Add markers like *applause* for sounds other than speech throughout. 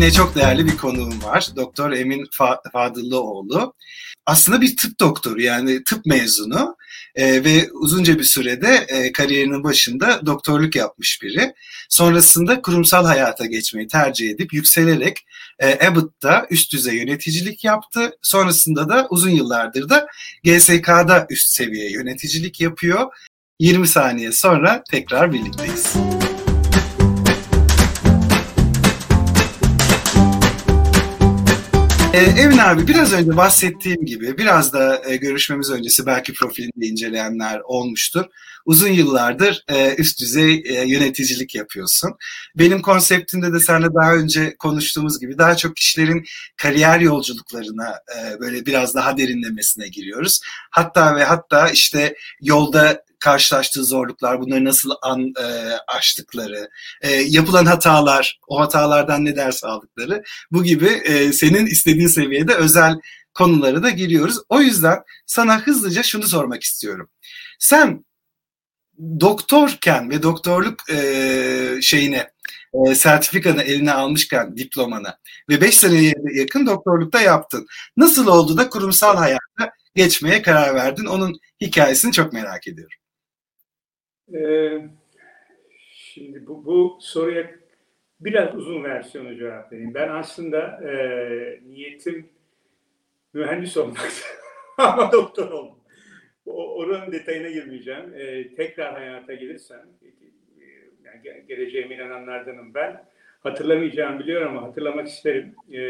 yine çok değerli bir konuğum var. Doktor Emin Fadıllıoğlu. Aslında bir tıp doktoru yani tıp mezunu e, ve uzunca bir sürede e, kariyerinin başında doktorluk yapmış biri. Sonrasında kurumsal hayata geçmeyi tercih edip yükselerek e, Abbott'ta üst düzey yöneticilik yaptı. Sonrasında da uzun yıllardır da GSK'da üst seviye yöneticilik yapıyor. 20 saniye sonra tekrar birlikteyiz. Ee, Emin abi biraz önce bahsettiğim gibi biraz da e, görüşmemiz öncesi belki profilini inceleyenler olmuştur. Uzun yıllardır e, üst düzey e, yöneticilik yapıyorsun. Benim konseptimde de seninle daha önce konuştuğumuz gibi daha çok kişilerin kariyer yolculuklarına e, böyle biraz daha derinlemesine giriyoruz. Hatta ve hatta işte yolda karşılaştığı zorluklar, bunları nasıl an, e, aştıkları, e, yapılan hatalar, o hatalardan ne ders aldıkları, bu gibi e, senin istediğin seviyede özel konuları da giriyoruz. O yüzden sana hızlıca şunu sormak istiyorum. Sen doktorken ve doktorluk e, şeyine e, sertifikanı eline almışken diplomana ve 5 seneye yakın doktorlukta yaptın. Nasıl oldu da kurumsal hayata geçmeye karar verdin? Onun hikayesini çok merak ediyorum. Ee, şimdi bu, bu soruya biraz uzun versiyonu cevap vereyim. Ben aslında e, niyetim mühendis olmak *laughs* ama doktor oldum. O, oranın detayına girmeyeceğim. E, tekrar hayata gelirsem, e, yani geleceğime inananlardanım ben. Hatırlamayacağım biliyorum ama hatırlamak isterim. E,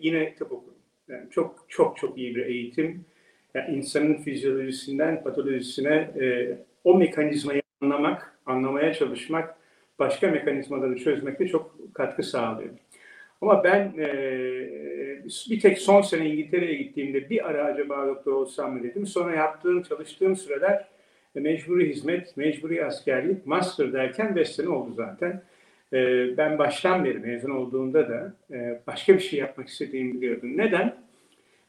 yine tıp okudum. Yani çok çok çok iyi bir eğitim. Yani insanın fizyolojisinden patolojisine e, o mekanizmayı anlamak, anlamaya çalışmak, başka mekanizmaları çözmekte çok katkı sağlıyor. Ama ben e, bir tek son sene İngiltere'ye gittiğimde bir ara acaba doktor olsam mı dedim. Sonra yaptığım, çalıştığım süreler e, mecburi hizmet, mecburi askerlik, master derken 5 sene oldu zaten. E, ben baştan beri mezun olduğumda da e, başka bir şey yapmak istediğimi biliyordum. Neden?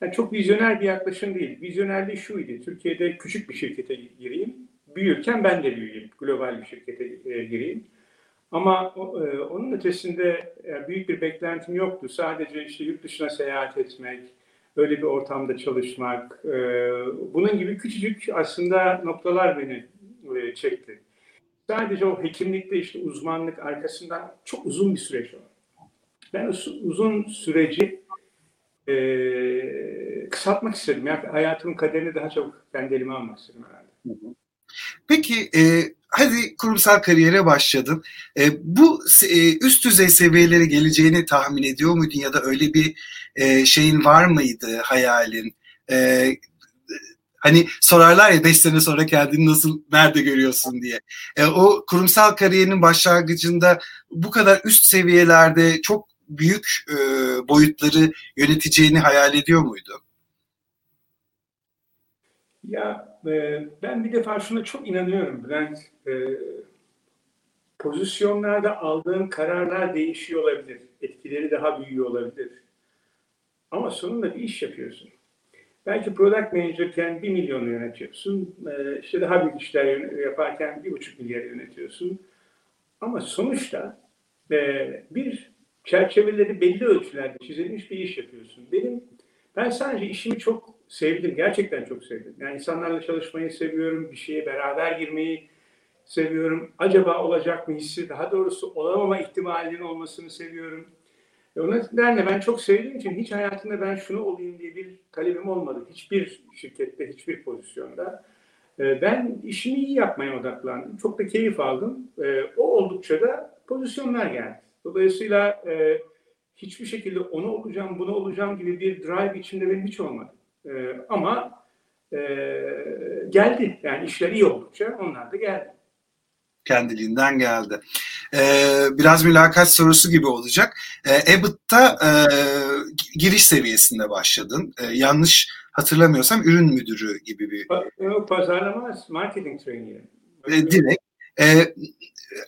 Yani çok vizyoner bir yaklaşım değil. Vizyonerliği şuydu. Türkiye'de küçük bir şirkete gireyim büyürken ben de büyüyeyim, global bir şirkete e, gireyim. Ama e, onun ötesinde e, büyük bir beklentim yoktu. Sadece işte yurt dışına seyahat etmek, öyle bir ortamda çalışmak, bunun gibi küçücük aslında noktalar beni çekti. Sadece o hekimlikte işte uzmanlık arkasından çok uzun bir süreç var. Ben uzun süreci kısaltmak istedim. Yani hayatımın kaderini daha çok kendi elime almak istedim herhalde. Hı hı. Peki e, hadi kurumsal kariyere başladın. E, bu e, üst düzey seviyelere geleceğini tahmin ediyor muydun ya da öyle bir e, şeyin var mıydı hayalin? E, hani sorarlar ya 5 sene sonra kendini nasıl nerede görüyorsun diye. E, o kurumsal kariyerinin başlangıcında bu kadar üst seviyelerde çok büyük e, boyutları yöneteceğini hayal ediyor muydun? Ya e, ben bir defa şuna çok inanıyorum Bülent. E, pozisyonlarda aldığın kararlar değişiyor olabilir. Etkileri daha büyüyor olabilir. Ama sonunda bir iş yapıyorsun. Belki product managerken bir milyonu yönetiyorsun. E, işte daha büyük işler yaparken bir buçuk milyar yönetiyorsun. Ama sonuçta e, bir çerçeveleri belli ölçülerde çizilmiş bir iş yapıyorsun. Benim ben sadece işimi çok sevdim. Gerçekten çok sevdim. Yani insanlarla çalışmayı seviyorum. Bir şeye beraber girmeyi seviyorum. Acaba olacak mı hissi, daha doğrusu olamama ihtimalinin olmasını seviyorum. E o nedenle ben çok sevdiğim için hiç hayatımda ben şunu olayım diye bir talebim olmadı. Hiçbir şirkette, hiçbir pozisyonda. E, ben işimi iyi yapmaya odaklandım. Çok da keyif aldım. E, o oldukça da pozisyonlar geldi. Dolayısıyla e, hiçbir şekilde onu olacağım, bunu olacağım gibi bir drive içinde benim hiç olmadı. E, ama e, geldi. Yani işler iyi oldukça onlar da geldi. Kendiliğinden geldi. Ee, biraz mülakat sorusu gibi olacak. Ee, Abbott'ta e, giriş seviyesinde başladın. Ee, yanlış hatırlamıyorsam ürün müdürü gibi bir... Pazarlama, marketing trainee. E, direkt. E,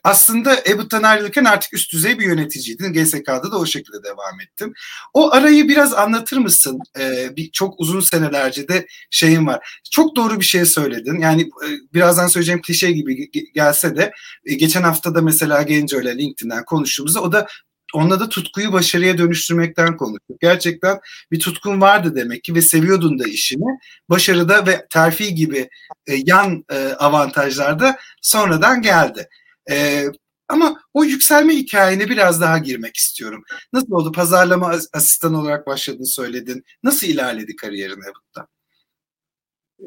aslında Abbott'tan ayrılırken artık üst düzey bir yöneticiydin. GSK'da da o şekilde devam ettim. O arayı biraz anlatır mısın? Ee, bir, çok uzun senelerce de şeyim var. Çok doğru bir şey söyledin. Yani e, birazdan söyleyeceğim klişe gibi gelse de e, geçen hafta da mesela Genco ile LinkedIn'den konuştuğumuzda o da onunla da tutkuyu başarıya dönüştürmekten konuştuk. Gerçekten bir tutkun vardı demek ki ve seviyordun da işini. Başarıda ve terfi gibi e, yan e, avantajlar da sonradan geldi. E, ama o yükselme hikayene biraz daha girmek istiyorum. Nasıl oldu? Pazarlama asistan olarak başladın söyledin. Nasıl ilerledi kariyerin Ebut'ta?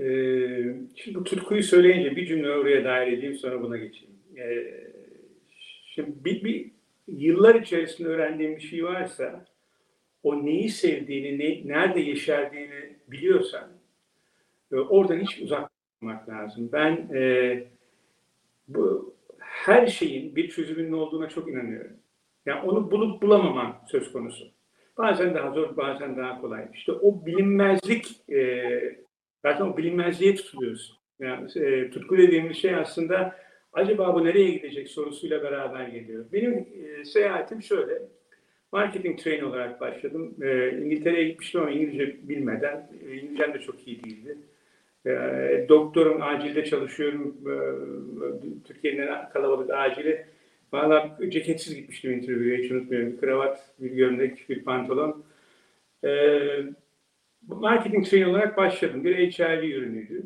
Ee, şimdi bu tutkuyu söyleyince bir cümle oraya dair edeyim sonra buna geçeyim. Ee, şimdi bir, bir yıllar içerisinde öğrendiğim bir şey varsa o neyi sevdiğini, ne, nerede yeşerdiğini biliyorsan e, oradan hiç uzak lazım. Ben e, bu her şeyin bir çözümünün olduğuna çok inanıyorum. Yani onu bulup bulamaman söz konusu. Bazen daha zor, bazen daha kolay. İşte o bilinmezlik, e, zaten o bilinmezliğe tutuluyorsun. Yani e, tutku dediğimiz şey aslında acaba bu nereye gidecek sorusuyla beraber geliyor. Benim e, seyahatim şöyle, marketing train olarak başladım. E, İngiltere'ye gitmiştim ama İngilizce bilmeden, e, İngilizcem de çok iyi değildi. E, doktorum acilde çalışıyorum. E, Türkiye'nin kalabalık acili. Valla ceketsiz gitmiştim interview'e hiç unutmuyorum. Bir kravat, bir gömlek, bir pantolon. E, marketing train olarak başladım. Bir HIV ürünüydü.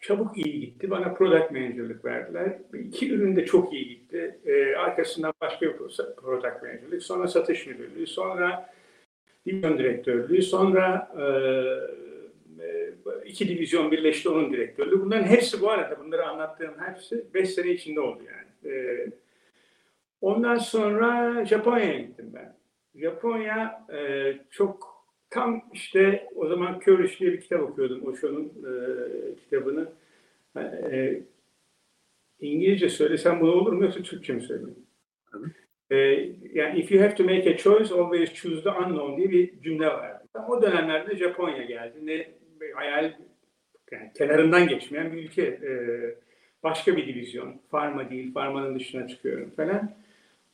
Çabuk iyi gitti. Bana product manager'lık verdiler. İki ürün de çok iyi gitti. E, arkasından başka bir product manager'lık. Sonra satış müdürlüğü. Sonra divizyon direktörlüğü. Sonra iki divizyon birleşti onun direktörlüğü. Bunların hepsi bu arada bunları anlattığım hepsi 5 sene içinde oldu yani. Ee, ondan sonra Japonya'ya gittim ben. Japonya e, çok tam işte o zaman Kör diye bir kitap okuyordum Osho'nun e, kitabını. E, İngilizce söylesem bunu olur mu yoksa Türkçe mi söyleyeyim? E, yani if you have to make a choice always choose the unknown diye bir cümle vardı. O dönemlerde Japonya geldi. Ne hayal yani kenarından geçmeyen bir ülke. E, başka bir divizyon. Farma değil, farmanın dışına çıkıyorum falan.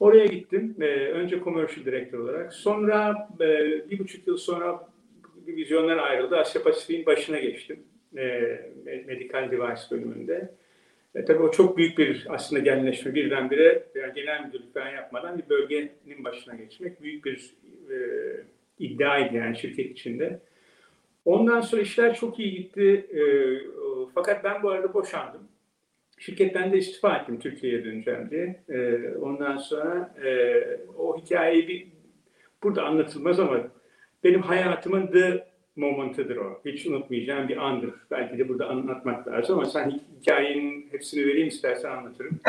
Oraya gittim. E, önce commercial director olarak. Sonra e, bir buçuk yıl sonra divizyonlar ayrıldı. Asya Pasifik'in başına geçtim. E, Medical Device bölümünde. E, tabii o çok büyük bir aslında genleşme. Birdenbire yani genel müdürlük falan yapmadan bir bölgenin başına geçmek büyük bir e, iddiaydı yani şirket içinde. Ondan sonra işler çok iyi gitti. E, fakat ben bu arada boşandım. Şirketten de istifa ettim Türkiye'ye döneceğim diye. E, ondan sonra e, o hikayeyi bir, burada anlatılmaz ama benim hayatımın the momentıdır o. Hiç unutmayacağım bir andır. Belki de burada anlatmak lazım ama sen hikayenin hepsini vereyim istersen anlatırım.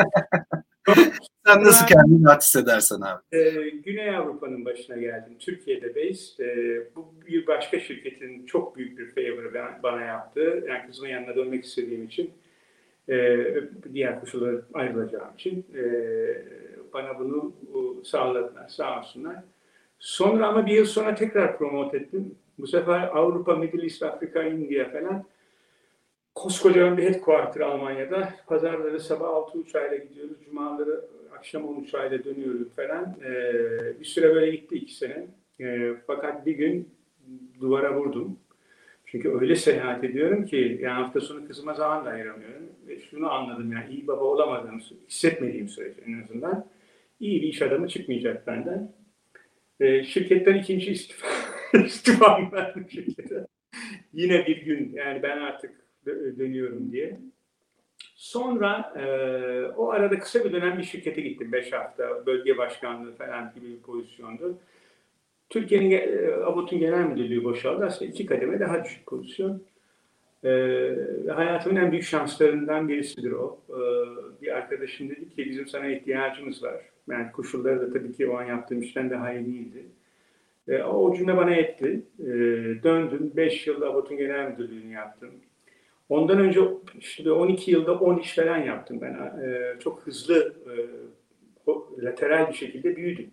*laughs* Sen nasıl kendini rahat hissedersen abi. E, Güney Avrupa'nın başına geldim. Türkiye'de based. E, bu bir başka şirketin çok büyük bir favor'ı bana yaptı. Yani kızımın yanına dönmek istediğim için. E, diğer koşullara ayrılacağım için. E, bana bunu sağladılar. Sağ olsunlar. Sonra ama bir yıl sonra tekrar promote ettim. Bu sefer Avrupa, Middle East, Afrika, India falan koskocaman bir headquarter Almanya'da. Pazarları sabah 6 uçağıyla gidiyoruz. Cumaları akşam 10 uçağıyla dönüyoruz falan. Ee, bir süre böyle gitti iki sene. Ee, fakat bir gün duvara vurdum. Çünkü öyle seyahat ediyorum ki yani hafta sonu kızıma zaman da ayıramıyorum. Ve şunu anladım yani iyi baba olamadığım, hissetmediğim sürece en azından iyi bir iş adamı çıkmayacak benden. Ee, şirketten ikinci istifa, *laughs* istifam verdim şirkete. Yine bir gün yani ben artık dönüyorum diye. Sonra e, o arada kısa bir dönem bir şirkete gittim. Beş hafta bölge başkanlığı falan gibi bir pozisyondu. Türkiye'nin e, Abut'un genel müdürlüğü boşaldı. Aslında iki kademe daha düşük pozisyon. E, hayatımın en büyük şanslarından birisidir o. E, bir arkadaşım dedi ki bizim sana ihtiyacımız var. Yani koşulları da tabii ki o an yaptığım işten daha iyi değildi. E, o cümle bana etti. E, döndüm. Beş yıl Abut'un genel müdürlüğünü yaptım. Ondan önce işte 12 yılda 10 iş yaptım ben. E, çok hızlı e, lateral bir şekilde büyüdüm.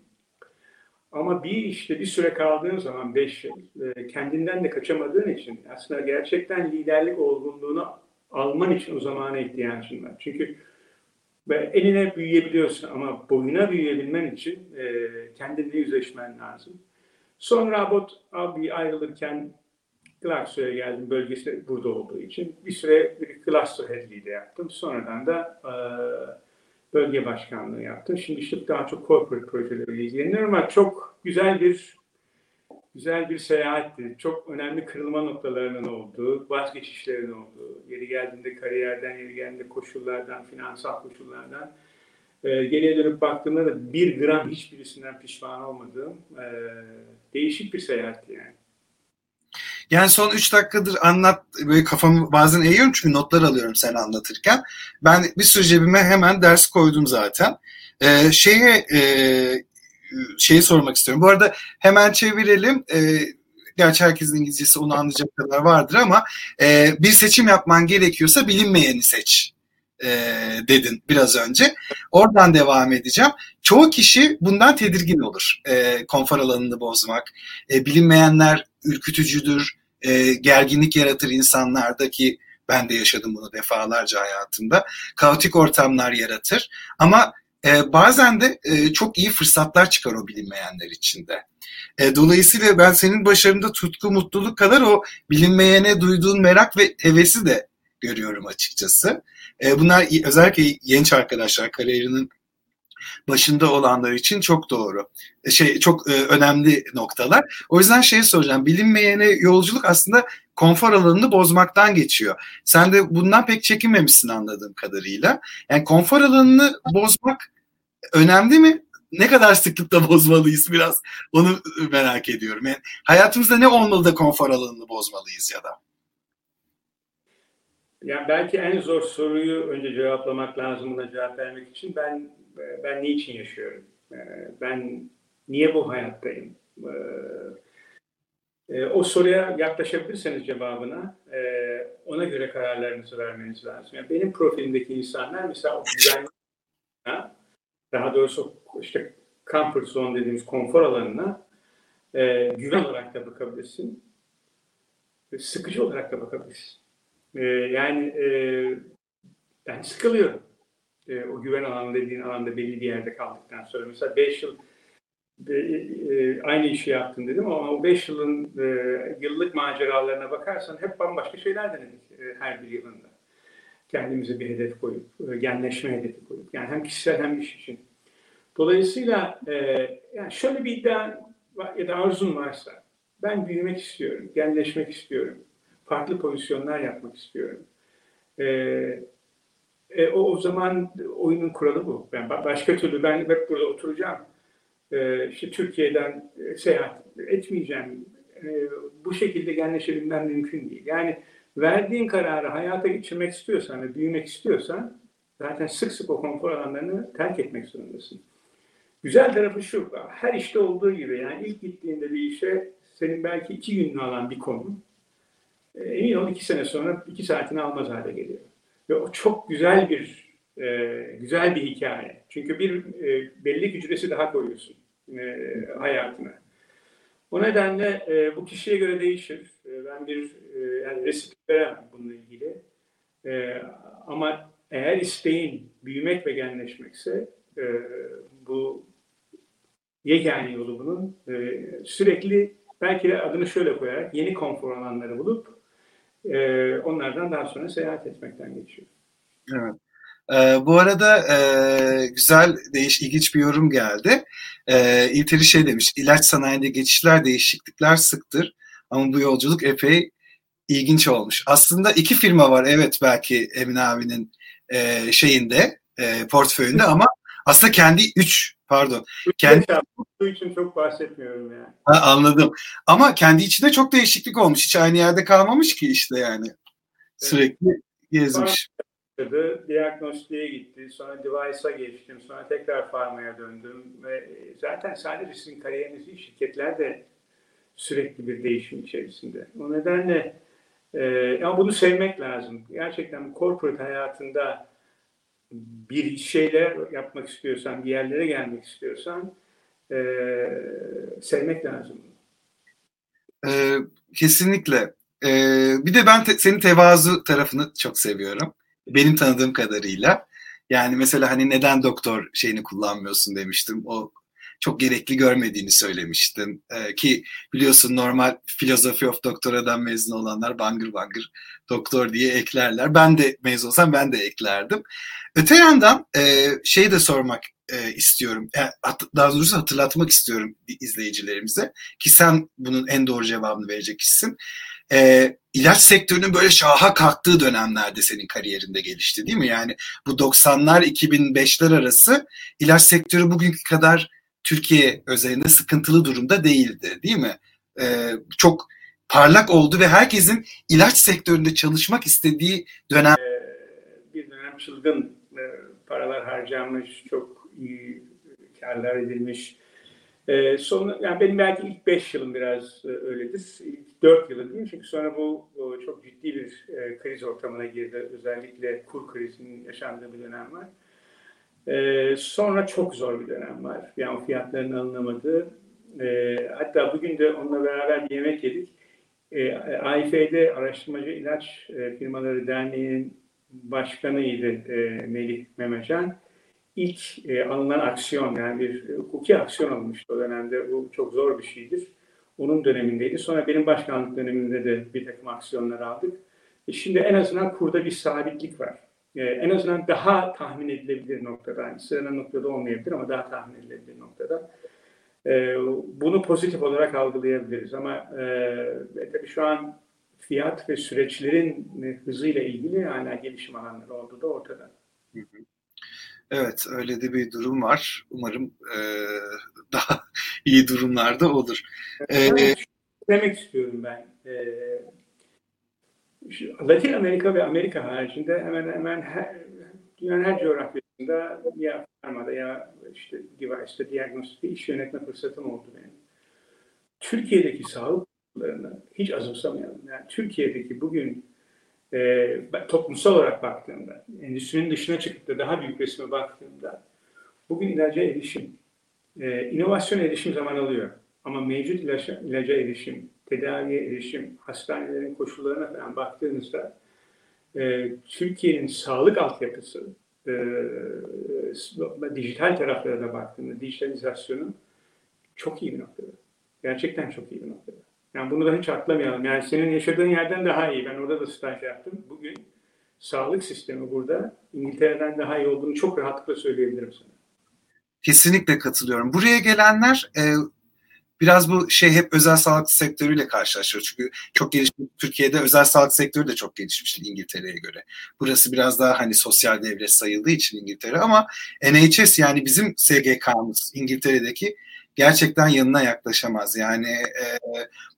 Ama bir işte bir süre kaldığın zaman 5 yıl e, kendinden de kaçamadığın için aslında gerçekten liderlik olgunluğunu alman için o zamana ihtiyacın var. Çünkü ve eline büyüyebiliyorsun ama boyuna büyüyebilmen için e, kendinle yüzleşmen lazım. Sonra Abot abi ayrılırken Glasgow'a geldim bölgesi burada olduğu için. Bir süre cluster headliği de yaptım. Sonradan da bölge başkanlığı yaptım. Şimdi işte daha çok corporate projeleriyle ilgileniyorum ama çok güzel bir güzel bir seyahatti. Çok önemli kırılma noktalarının olduğu, vazgeçişlerin olduğu, yeri geldiğinde kariyerden, yeri geldiğinde koşullardan, finansal koşullardan. E, geriye dönüp baktığımda da bir gram hiçbirisinden pişman olmadığım e, değişik bir seyahatti yani. Yani son 3 dakikadır anlat böyle kafamı bazen eğiyorum çünkü notlar alıyorum sen anlatırken. Ben bir sürü cebime hemen ders koydum zaten. Ee, şeye e, şeyi sormak istiyorum. Bu arada hemen çevirelim. E, gerçi herkesin İngilizcesi onu anlayacak kadar vardır ama e, bir seçim yapman gerekiyorsa bilinmeyeni seç e, dedin biraz önce. Oradan devam edeceğim. Çoğu kişi bundan tedirgin olur. E, konfor alanını bozmak. E, bilinmeyenler ürkütücüdür. E, gerginlik yaratır insanlardaki ben de yaşadım bunu defalarca hayatımda. Kaotik ortamlar yaratır. Ama e, bazen de e, çok iyi fırsatlar çıkar o bilinmeyenler içinde. E, dolayısıyla ben senin başarında tutku, mutluluk kadar o bilinmeyene duyduğun merak ve hevesi de görüyorum açıkçası. E, bunlar özellikle genç arkadaşlar kariyerinin başında olanlar için çok doğru. E, şey çok e, önemli noktalar. O yüzden şey soracağım. Bilinmeyene yolculuk aslında konfor alanını bozmaktan geçiyor. Sen de bundan pek çekinmemişsin anladığım kadarıyla. Yani konfor alanını bozmak önemli mi? Ne kadar sıklıkla *laughs* bozmalıyız biraz onu merak ediyorum. Yani hayatımızda ne olmalı da konfor alanını bozmalıyız ya da? Yani belki en zor soruyu önce cevaplamak lazım buna cevap vermek için. Ben ben niçin yaşıyorum? Ben niye bu hayattayım? E, o soruya yaklaşabilirseniz cevabına e, ona göre kararlarınızı vermeniz lazım. Yani benim profilimdeki insanlar mesela o güvenlik daha doğrusu işte comfort zone dediğimiz konfor alanına e, güven olarak da bakabilirsin. Sıkıcı olarak da bakabilirsin. Yani ben sıkılıyorum. E, o güven alanı dediğin alanda belli bir yerde kaldıktan sonra. Mesela 5 yıl e, aynı işi yaptım dedim ama o 5 yılın e, yıllık maceralarına bakarsan hep bambaşka şeyler denedik e, her bir yılında. Kendimize bir hedef koyup, e, genleşme hedefi koyup. Yani hem kişisel hem iş için. Dolayısıyla e, yani şöyle bir iddia ya da arzun varsa ben büyümek istiyorum, genleşmek istiyorum, farklı pozisyonlar yapmak istiyorum. E, e, o, o zaman oyunun kuralı bu. Ben başka türlü ben hep burada oturacağım e, işte Türkiye'den e, seyahat etmeyeceğim. E, bu şekilde genleşebilmem mümkün değil. Yani verdiğin kararı hayata geçirmek istiyorsan ve büyümek istiyorsan zaten sık sık o konfor alanlarını terk etmek zorundasın. Güzel tarafı şu, her işte olduğu gibi yani ilk gittiğinde bir işe senin belki iki gününü alan bir konu, e, emin ol iki sene sonra iki saatini almaz hale geliyor. Ve o çok güzel bir e, güzel bir hikaye. Çünkü bir e, belli hücresi daha koyuyorsun e, hayatına. O nedenle e, bu kişiye göre değişir. E, ben bir e, yani resim veremem bununla ilgili. E, ama eğer isteğin büyümek ve genleşmekse e, bu yegane yolu bunun e, sürekli belki de adını şöyle koyarak yeni konfor alanları bulup e, onlardan daha sonra seyahat etmekten geçiyor. Evet. Ee, bu arada e, güzel, değiş, ilginç bir yorum geldi. Ee, İlteri şey demiş, ilaç sanayinde geçişler, değişiklikler sıktır. Ama bu yolculuk epey ilginç olmuş. Aslında iki firma var evet belki Emin abinin e, şeyinde, e, portföyünde ama aslında kendi üç, pardon. Kendi Bu için çok bahsetmiyorum yani. Ha, anladım. Ama kendi içinde çok değişiklik olmuş. Hiç aynı yerde kalmamış ki işte yani. Sürekli gezmiş başladı. Diagnostiğe gitti. Sonra device'a geçtim. Sonra tekrar farmaya döndüm. Ve zaten sadece sizin kariyeriniz değil, şirketler de sürekli bir değişim içerisinde. O nedenle e, ama bunu sevmek lazım. Gerçekten corporate hayatında bir şeyler yapmak istiyorsan, bir yerlere gelmek istiyorsan e, sevmek lazım. Ee, kesinlikle. Ee, bir de ben te, senin tevazu tarafını çok seviyorum benim tanıdığım kadarıyla. Yani mesela hani neden doktor şeyini kullanmıyorsun demiştim. O çok gerekli görmediğini söylemiştin. E, ki biliyorsun normal Philosophy of Doktora'dan mezun olanlar bangır bangır doktor diye eklerler. Ben de mezun olsam ben de eklerdim. Öte yandan e, şey de sormak e, istiyorum. E, daha doğrusu hatırlatmak istiyorum izleyicilerimize ki sen bunun en doğru cevabını verecek kişisin. E, ilaç sektörünün böyle şaha kalktığı dönemlerde senin kariyerinde gelişti değil mi? Yani bu 90'lar 2005'ler arası ilaç sektörü bugünkü kadar Türkiye özelinde sıkıntılı durumda değildi değil mi? E, çok parlak oldu ve herkesin ilaç sektöründe çalışmak istediği dönem. Ee, bir dönem çılgın e, paralar harcanmış, çok iyi karlar edilmiş. Ee, sonra, yani benim belki ilk 5 yılım biraz e, öyledir. İlk 4 yılı değil Çünkü sonra bu çok ciddi bir e, kriz ortamına girdi. Özellikle kur krizinin yaşandığı bir dönem var. Ee, sonra çok zor bir dönem var. Yani fiyatların alınamadığı. Ee, hatta bugün de onunla beraber bir yemek yedik. Ee, AİF'de Araştırmacı İlaç e, Firmaları Derneği'nin başkanıydı e, Melih Memecan. İlk e, alınan aksiyon yani bir hukuki aksiyon alınmıştı o dönemde. Bu çok zor bir şeydir. Onun dönemindeydi. Sonra benim başkanlık döneminde de bir takım aksiyonlar aldık. E şimdi en azından kurda bir sabitlik var. E, en azından daha tahmin edilebilir noktada. Yani sıradan noktada olmayabilir ama daha tahmin edilebilir noktada. E, bunu pozitif olarak algılayabiliriz. Ama e, tabii şu an fiyat ve süreçlerin hızıyla ilgili hala gelişim alanları olduğu da ortada. Evet öyle de bir durum var. Umarım e, *laughs* daha iyi durumlarda olur. Evet, ee, demek istiyorum ben. E, Latin Amerika ve Amerika haricinde hemen hemen her, dünyanın her coğrafyasında ya farmada ya işte device'da diagnostikte iş yönetme fırsatım oldu benim. Türkiye'deki sağlık konularını hiç azımsamayalım. Yani Türkiye'deki bugün e, toplumsal olarak baktığımda, endüstrinin dışına çıkıp da daha büyük resme baktığımda bugün ilaca erişim, e, inovasyon erişim zaman alıyor. Ama mevcut ilaca, ilaca erişim, tedaviye erişim, hastanelerin koşullarına falan baktığınızda e, Türkiye'nin sağlık altyapısı, e, dijital taraflara da baktığında dijitalizasyonun çok iyi bir noktada. Gerçekten çok iyi bir noktada. Yani bunu da hiç atlamayalım. Yani senin yaşadığın yerden daha iyi. Ben orada da staj yaptım. Bugün sağlık sistemi burada İngiltere'den daha iyi olduğunu çok rahatlıkla söyleyebilirim sana. Kesinlikle katılıyorum. Buraya gelenler e, biraz bu şey hep özel sağlık sektörüyle karşılaşıyor. Çünkü çok gelişmiş Türkiye'de özel sağlık sektörü de çok gelişmiş İngiltere'ye göre. Burası biraz daha hani sosyal devlet sayıldığı için İngiltere ama NHS yani bizim SGK'mız İngiltere'deki gerçekten yanına yaklaşamaz. Yani e,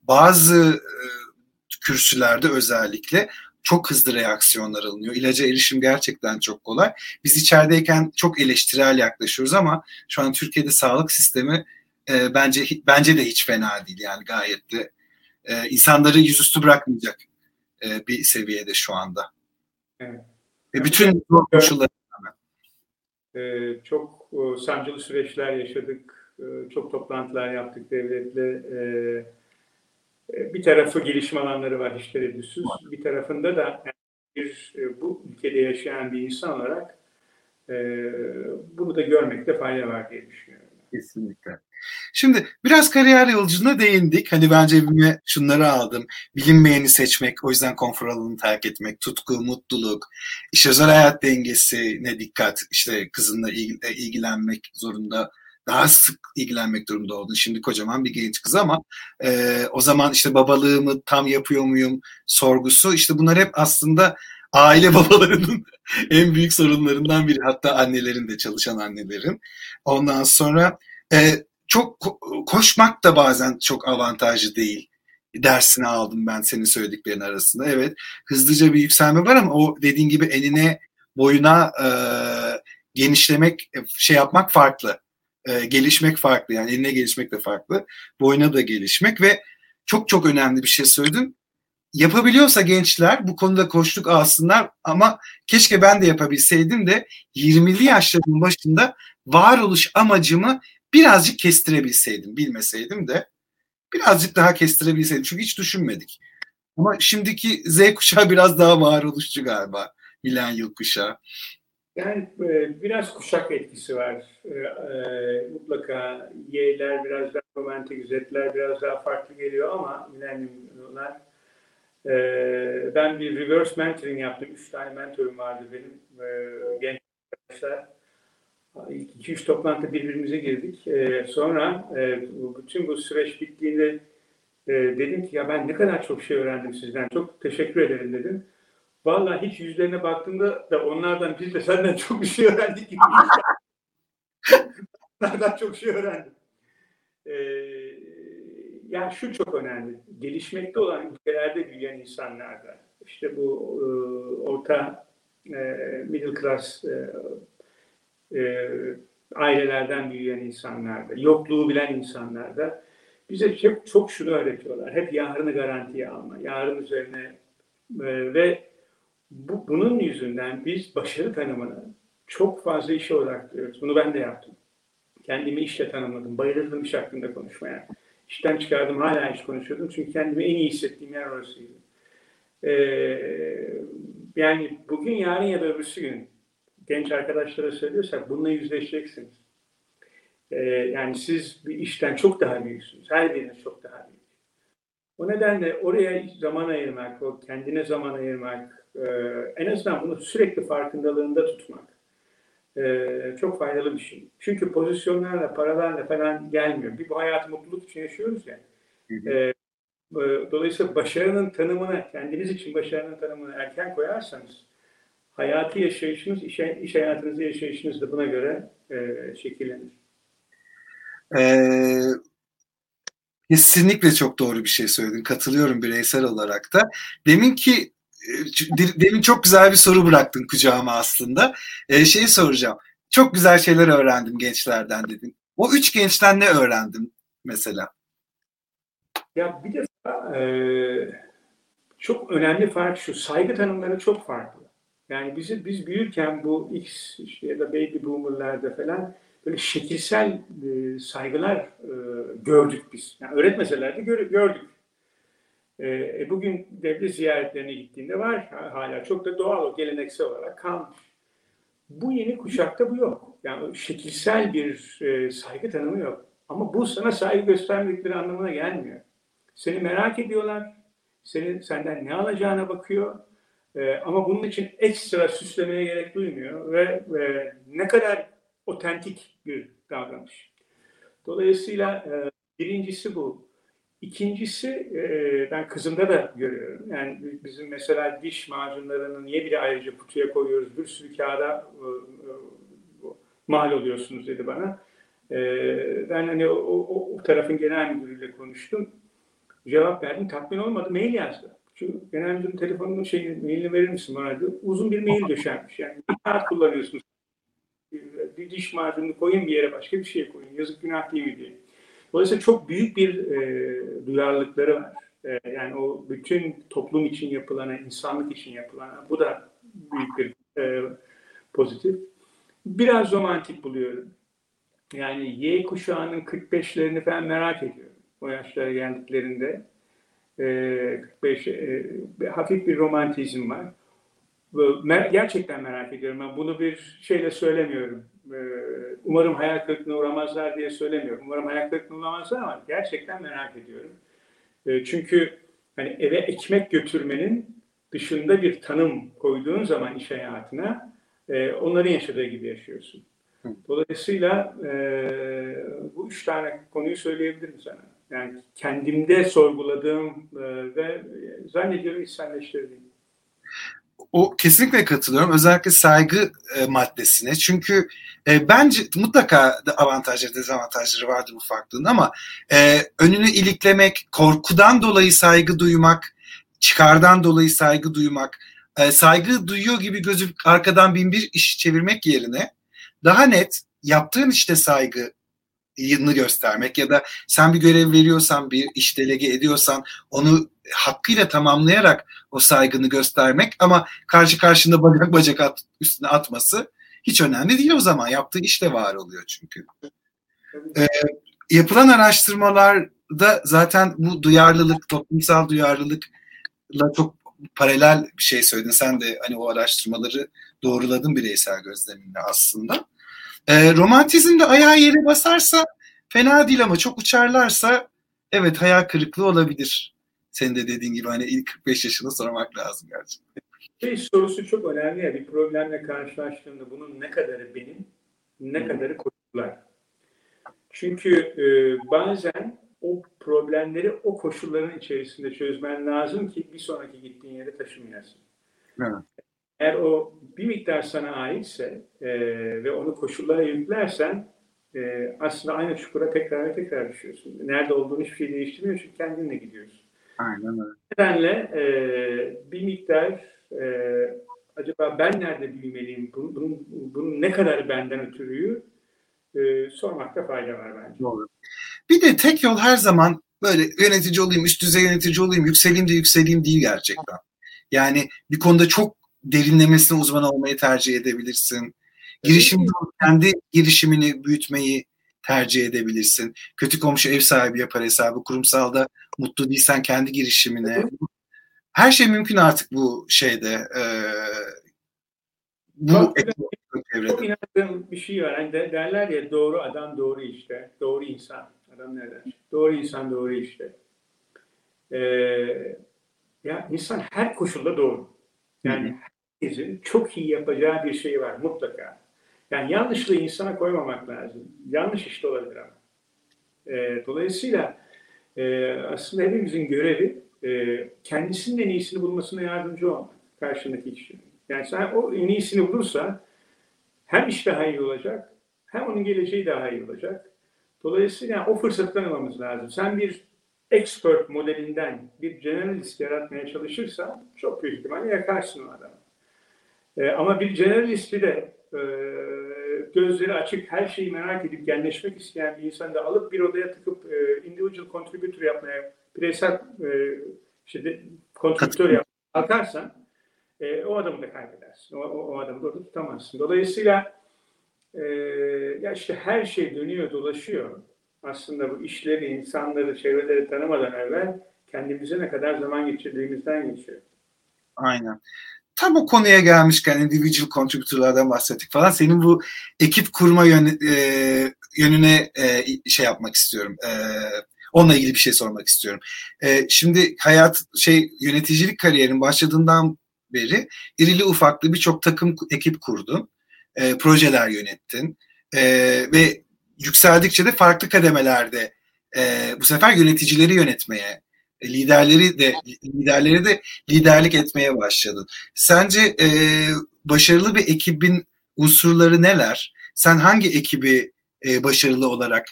bazı e, kürsülerde özellikle çok hızlı reaksiyonlar alınıyor. İlaca erişim gerçekten çok kolay. Biz içerideyken çok eleştirel yaklaşıyoruz ama şu an Türkiye'de sağlık sistemi e, bence bence de hiç fena değil yani gayet de e, insanları yüzüstü bırakmayacak e, bir seviyede şu anda. Evet. Ve bütün zor koşullar ee, çok e, sancılı süreçler yaşadık. E, çok toplantılar yaptık devletle. E, e, bir tarafı gelişim alanları var hiç tereddütsüz. Bir tarafında da bir e, bu ülkede yaşayan bir insan olarak e, bunu da görmekte fayda var diye düşünüyorum. Kesinlikle. Şimdi biraz kariyer yolculuğuna değindik. Hani ben cebime şunları aldım. Bilinmeyeni seçmek, o yüzden konfor alanını terk etmek, tutku, mutluluk, işte özel hayat dengesine dikkat, işte kızınla ilgilenmek zorunda daha sık ilgilenmek durumunda oldun. Şimdi kocaman bir genç kız ama e, o zaman işte babalığımı tam yapıyor muyum sorgusu işte bunlar hep aslında aile *laughs* babalarının en büyük sorunlarından biri. Hatta annelerin de çalışan annelerin. Ondan sonra e, çok koşmak da bazen çok avantajlı değil. Dersini aldım ben senin söylediklerin arasında. Evet hızlıca bir yükselme var ama o dediğin gibi enine boyuna e, genişlemek şey yapmak farklı. E, gelişmek farklı yani eline gelişmek de farklı. Boyuna da gelişmek ve çok çok önemli bir şey söyledin. Yapabiliyorsa gençler bu konuda koştuk alsınlar ama keşke ben de yapabilseydim de 20'li yaşlarımın başında varoluş amacımı birazcık kestirebilseydim, bilmeseydim de birazcık daha kestirebilseydim. Çünkü hiç düşünmedik. Ama şimdiki Z kuşağı biraz daha varoluşçu galiba. Milenyıl kuşağı. Yani e, biraz kuşak etkisi var. E, e, mutlaka Y'ler biraz daha romantik, Z'ler biraz daha farklı geliyor ama milenyumlar. Ben bir reverse mentoring yaptım. Üç tane mentorum vardı benim. Genç arkadaşlar. İlk iki üç toplantı birbirimize girdik. Sonra bütün bu süreç bittiğinde dedim ki ya ben ne kadar çok şey öğrendim sizden. Çok teşekkür ederim dedim. Vallahi hiç yüzlerine baktığımda da onlardan biz de senden çok bir şey öğrendik gibi. *laughs* onlardan çok şey öğrendim. Ee, yani şu çok önemli. Gelişmekte olan ülkelerde büyüyen insanlarda işte bu e, orta e, middle class e, e, ailelerden büyüyen insanlarda, yokluğu bilen insanlarda bize çok, çok şunu öğretiyorlar. Hep yarını garantiye alma, yarın üzerine e, ve bu, bunun yüzünden biz başarı tanımını çok fazla işe odaklıyoruz. Bunu ben de yaptım. Kendimi işle tanımladım. Bayılırdım iş hakkında konuşmaya. İşten çıkardım hala iş konuşuyordum. Çünkü kendimi en iyi hissettiğim yer orasıydı. Ee, yani bugün, yarın ya da öbürsü gün genç arkadaşlara söylüyorsak bununla yüzleşeceksiniz. Ee, yani siz bir işten çok daha büyüksünüz. Her biriniz çok daha büyük. O nedenle oraya zaman ayırmak, o kendine zaman ayırmak, e, en azından bunu sürekli farkındalığında tutmak e, çok faydalı bir şey. Çünkü pozisyonlarla, paralarla falan gelmiyor. Bir bu hayatı mutluluk için yaşıyoruz ya. E, e, dolayısıyla başarının tanımını, kendiniz için başarının tanımını erken koyarsanız hayatı yaşayışınız, iş, iş hayatınızı yaşayışınız da buna göre e, şekillenir. Ee, kesinlikle çok doğru bir şey söyledin. Katılıyorum bireysel olarak da. Demin ki demin çok güzel bir soru bıraktın kucağıma aslında. Ee, şeyi soracağım. Çok güzel şeyler öğrendim gençlerden dedin. O üç gençten ne öğrendin mesela? Ya bir defa e, çok önemli fark şu. Saygı tanımları çok farklı. Yani bizi biz büyürken bu X işte ya da baby boomer'larda falan böyle şekilsel e, saygılar e, gördük biz. Yani öğretmeseler de gör, gördük. E, e, bugün devlet ziyaretlerine gittiğinde var hala çok da doğal o geleneksel olarak kalmış. Bu yeni kuşakta bu yok. Yani şekilsel bir e, saygı tanımı yok. Ama bu sana saygı göstermedikleri anlamına gelmiyor. Seni merak ediyorlar. Senin senden ne alacağına bakıyor. E, ama bunun için ekstra süslemeye gerek duymuyor ve, ve ne kadar otentik bir davranış. Dolayısıyla e, birincisi bu. İkincisi e, ben kızımda da görüyorum. Yani bizim mesela diş macunlarını niye bile ayrıca kutuya koyuyoruz? Bir sürü kağıda e, e, mal oluyorsunuz dedi bana. Ben hani o, o, o tarafın genel müdürüyle konuştum. Cevap verdim. Tatmin olmadı. Mail yazdı. Şu genel müdürün telefonunun şey, mailini verir misin bana dedi. Uzun bir mail döşenmiş. Yani bir kağıt kullanıyorsunuz. Diş macununu koyun bir yere başka bir şey koyun. Yazık günah değil mi diye. Dolayısıyla çok büyük bir e, duyarlılıkları var. E, yani o bütün toplum için yapılana, insanlık için yapılana bu da büyük bir e, pozitif. Biraz romantik buluyorum. Yani Y kuşağının 45'lerini falan merak ediyorum. O yaşlara geldiklerinde. E, 45 e, hafif bir romantizm var. Gerçekten merak ediyorum. Ben bunu bir şeyle söylemiyorum. Ee, umarım hayal kırıklığına uğramazlar diye söylemiyorum. Umarım hayal kırıklığına uğramazlar ama gerçekten merak ediyorum. Çünkü hani eve ekmek götürmenin dışında bir tanım koyduğun zaman iş hayatına e, onların yaşadığı gibi yaşıyorsun. Dolayısıyla e, bu üç tane konuyu söyleyebilirim sana. Yani kendimde sorguladığım e, ve zannediyorum içselleştirdiğim o kesinlikle katılıyorum. Özellikle saygı e, maddesine. Çünkü e, bence mutlaka avantajları, dezavantajları vardır bu farklılığın ama e, önünü iliklemek, korkudan dolayı saygı duymak, çıkardan dolayı saygı duymak, e, saygı duyuyor gibi gözüp arkadan bin bir iş çevirmek yerine daha net yaptığın işte saygı yılını göstermek ya da sen bir görev veriyorsan bir iş delege ediyorsan onu hakkıyla tamamlayarak o saygını göstermek ama karşı karşında bacak bacak at, üstüne atması hiç önemli değil o zaman. Yaptığı iş de var oluyor çünkü. Ee, yapılan araştırmalarda zaten bu duyarlılık, toplumsal duyarlılıkla çok paralel bir şey söyledin. Sen de hani o araştırmaları doğruladın bireysel gözleminle aslında. E, romantizm de ayağa yere basarsa fena değil ama çok uçarlarsa evet hayal kırıklığı olabilir. Senin de dediğin gibi hani ilk 45 yaşında sormak lazım gerçekten. Şey sorusu çok önemli ya bir problemle karşılaştığında bunun ne kadarı benim, ne kadarı koşullar. Çünkü e, bazen o problemleri o koşulların içerisinde çözmen lazım ki bir sonraki gittiğin yere taşımayasın. Evet. Eğer o bir miktar sana aitse e, ve onu koşullara yüklersen e, aslında aynı çukura tekrar ve tekrar düşüyorsun. Nerede olduğunu hiçbir şey değiştirmiyor çünkü kendinle gidiyorsun. Aynen öyle. Nedenle e, bir miktar e, acaba ben nerede büyümeliyim, bunun, bunun, bunun ne kadar benden ötürüyü e, sormakta fayda var bence. Doğru. Bir de tek yol her zaman böyle yönetici olayım, üst düzey yönetici olayım, yükseleyim de yükseleyim değil gerçekten. Yani bir konuda çok derinlemesine uzman olmayı tercih edebilirsin. Girişimde kendi girişimini büyütmeyi tercih edebilirsin. Kötü komşu ev sahibi yapar hesabı. Kurumsalda mutlu değilsen kendi girişimine. Her şey mümkün artık bu şeyde. E, bu çok, çok inandığım bir şey var. Hani derler ya doğru adam doğru işte. Doğru insan. Adam ne der? Doğru insan doğru işte. Ee, ya insan her koşulda doğru. Yani herkesin çok iyi yapacağı bir şey var mutlaka. Yani yanlışlığı insana koymamak lazım. Yanlış işte olabilir ama. E, dolayısıyla e, aslında hepimizin görevi e, kendisinin en iyisini bulmasına yardımcı olmak karşındaki kişinin. Yani sen o en iyisini bulursa hem iş daha iyi olacak hem onun geleceği daha iyi olacak. Dolayısıyla o fırsattan almamız lazım. Sen bir expert modelinden bir generalist yaratmaya çalışırsan çok büyük ihtimalle yakarsın o adamı. E, ama bir generalisti de e, gözleri açık, her şeyi merak edip genleşmek isteyen bir insanı da alıp bir odaya tıkıp e, individual contributor yapmaya, bireysel e, işte contributor yapmaya kalkarsan e, o adamı da kaybedersin. O, o, o adamı da tutamazsın. Dolayısıyla e, ya işte her şey dönüyor, dolaşıyor. Aslında bu işleri, insanları, çevreleri tanımadan evvel kendimize ne kadar zaman geçirdiğimizden geçiyor. Aynen tam o konuya gelmişken individual contributor'lardan bahsettik falan. Senin bu ekip kurma yön, e, yönüne e, şey yapmak istiyorum. E, onunla ilgili bir şey sormak istiyorum. E, şimdi hayat şey yöneticilik kariyerin başladığından beri irili ufaklı birçok takım ekip kurdun. E, projeler yönettin. E, ve yükseldikçe de farklı kademelerde e, bu sefer yöneticileri yönetmeye liderleri de liderleri de liderlik etmeye başladın. Sence e, başarılı bir ekibin unsurları neler? Sen hangi ekibi e, başarılı olarak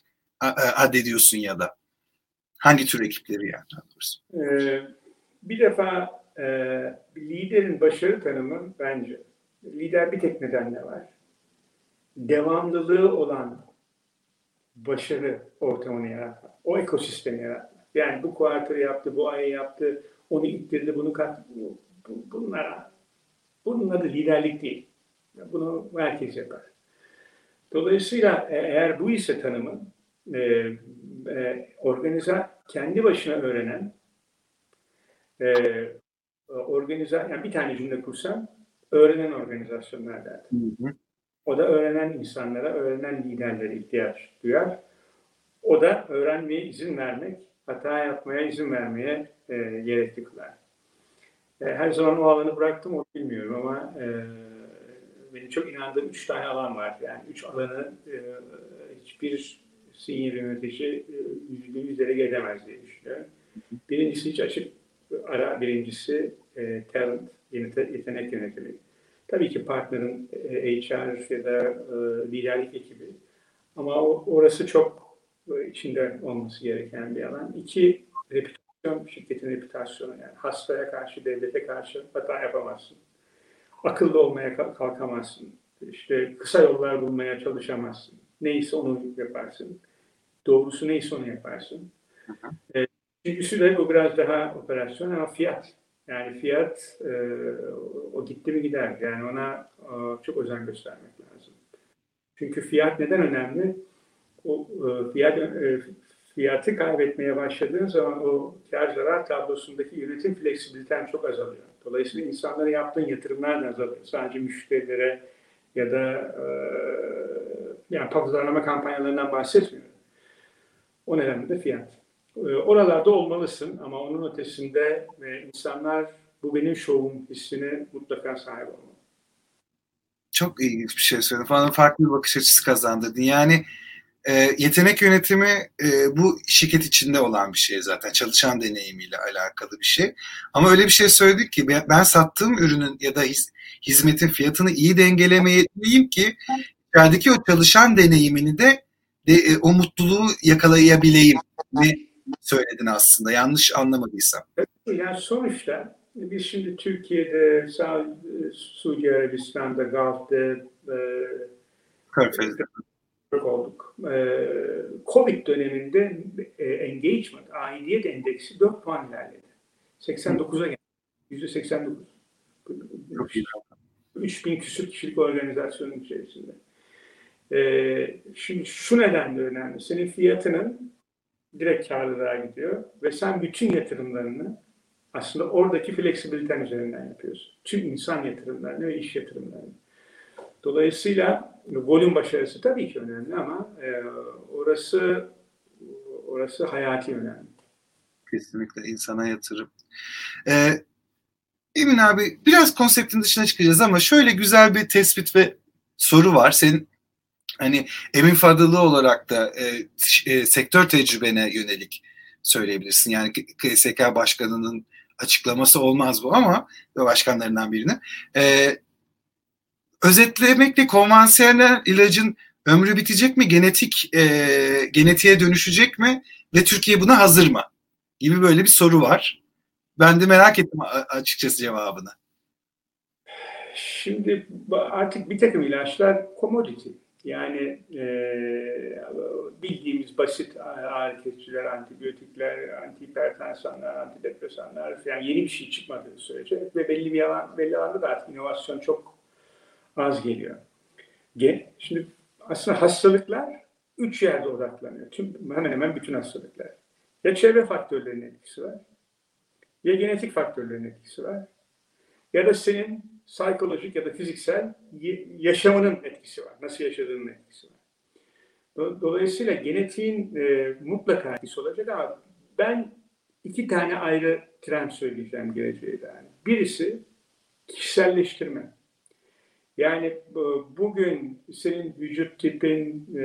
addediyorsun ya da hangi tür ekipleri yani? Ee, bir defa e, liderin başarı tanımı bence lider bir tek nedenle var. Devamlılığı olan başarı ortamını yaratmak, o ekosistemi yaratmak. Yani bu kuartırı yaptı, bu ayı yaptı, onu ittirdi, bunu kat. Bunlara, bunun adı liderlik değil. Bunu herkes yapar. Dolayısıyla e, eğer bu ise tanımı, e, e, organiza kendi başına öğrenen, e, organiza, yani bir tane cümle kursam, öğrenen organizasyonlar derdim. O da öğrenen insanlara, öğrenen liderlere ihtiyaç duyar. O da öğrenmeye izin vermek hata yapmaya izin vermeye e, gerekli kılar. E, her zaman o alanı bıraktım onu bilmiyorum ama e, benim çok inandığım üç tane alan var. Yani üç alanı e, hiçbir senior yönetici e, yüzde yüzlere gelemez diye düşünüyorum. Birincisi hiç açık ara, birincisi e, talent, yetenek yönetimi. Tabii ki partnerin e, HR ya da e, liderlik ekibi. Ama orası çok içinde olması gereken bir alan. İki, reputasyon, şirketin reputasyonu yani hastaya karşı, devlete karşı hata yapamazsın. Akıllı olmaya kalkamazsın. İşte kısa yollar bulmaya çalışamazsın. Neyse onu yaparsın. Doğrusu neyse onu yaparsın. E, üçüncüsü de bu biraz daha operasyon ama fiyat. Yani fiyat e, o gitti mi gider. Yani ona e, çok özen göstermek lazım. Çünkü fiyat neden önemli? o e, fiyat, e, fiyatı kaybetmeye başladığın zaman o kar zarar tablosundaki yönetim fleksibiliten çok azalıyor. Dolayısıyla insanlara yaptığın yatırımlar da azalıyor. Sadece müşterilere ya da e, yani pazarlama kampanyalarından bahsetmiyorum. O nedenle de fiyat. E, oralarda olmalısın ama onun ötesinde e, insanlar bu benim şovum hissine mutlaka sahip olmalı. Çok ilginç bir şey söyledin. Falan farklı bir bakış açısı kazandırdın. Yani e, yetenek yönetimi e, bu şirket içinde olan bir şey zaten. Çalışan deneyimiyle alakalı bir şey. Ama öyle bir şey söyledik ki ben, sattığım ürünün ya da hiz, hizmetin fiyatını iyi dengelemeyeyim ki içerideki o çalışan deneyimini de, de e, o mutluluğu yakalayabileyim ne söyledin aslında yanlış anlamadıysam. Yani sonuçta biz şimdi Türkiye'de, Suudi Arabistan'da, Gulf'da, e, Körfez'de olduk. E, Covid döneminde e, engagement, aidiyet endeksi 4 puan ilerledi. 89'a geldi. %89. Çok iyi. 3000 küsur kişilik organizasyonun içerisinde. Ee, şimdi şu nedenle önemli. Senin fiyatının direkt karlılığa gidiyor ve sen bütün yatırımlarını aslında oradaki fleksibiliten üzerinden yapıyorsun. Tüm insan yatırımlarını ve iş yatırımlarını. Dolayısıyla volüm başarısı tabii ki önemli ama e, orası orası hayati önemli. Kesinlikle insana yatırım. Ee, Emin abi biraz konseptin dışına çıkacağız ama şöyle güzel bir tespit ve soru var. Senin hani Emin Fadıllı olarak da e, e, sektör tecrübene yönelik söyleyebilirsin. Yani KSK Başkanı'nın açıklaması olmaz bu ama başkanlarından birine. E, özetlemekle konvansiyonel ilacın ömrü bitecek mi? Genetik e, genetiğe dönüşecek mi? Ve Türkiye buna hazır mı? Gibi böyle bir soru var. Ben de merak ettim açıkçası cevabını. Şimdi artık bir takım ilaçlar commodity. Yani e, bildiğimiz basit ağrı kesiciler, antibiyotikler, antihipertansanlar, antidepresanlar yani yeni bir şey çıkmadığı sürece ve belli bir alan, belli alanda da artık inovasyon çok az geliyor. Şimdi aslında hastalıklar üç yerde odaklanıyor. Tüm, hemen hemen bütün hastalıklar. Ya çevre faktörlerinin etkisi var, ya genetik faktörlerin etkisi var, ya da senin psikolojik ya da fiziksel yaşamının etkisi var. Nasıl yaşadığının etkisi var. Dolayısıyla genetiğin e, mutlaka etkisi olacak ama ben iki tane ayrı trend söyleyeceğim geleceğe dair. Birisi kişiselleştirme. Yani bugün senin vücut tipin, e,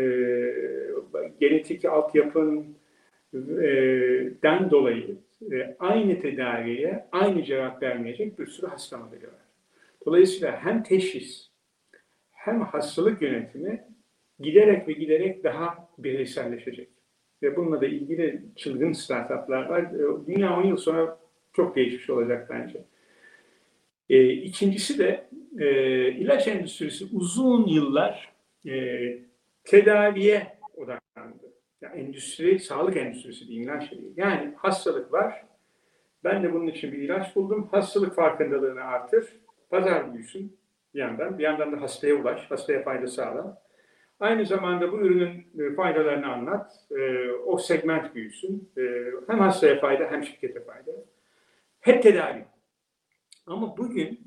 genetik altyapın e, den dolayı e, aynı tedaviye aynı cevap vermeyecek bir sürü hasta modeli var. Dolayısıyla hem teşhis hem hastalık yönetimi giderek ve giderek daha bireyselleşecek. Ve bununla da ilgili çılgın startuplar var. E, dünya 10 yıl sonra çok değişmiş olacak bence. E, ikincisi de e, ilaç endüstrisi uzun yıllar e, tedaviye odaklandı. Yani endüstri, sağlık endüstrisi değil, ilaç değil. Yani hastalık var. Ben de bunun için bir ilaç buldum. Hastalık farkındalığını artır Pazar büyüsün bir yandan. Bir yandan da hastaya ulaş, hastaya fayda sağla. Aynı zamanda bu ürünün e, faydalarını anlat. E, o segment büyüsün. E, hem hastaya fayda hem şirkete fayda. Hep tedavi. Ama bugün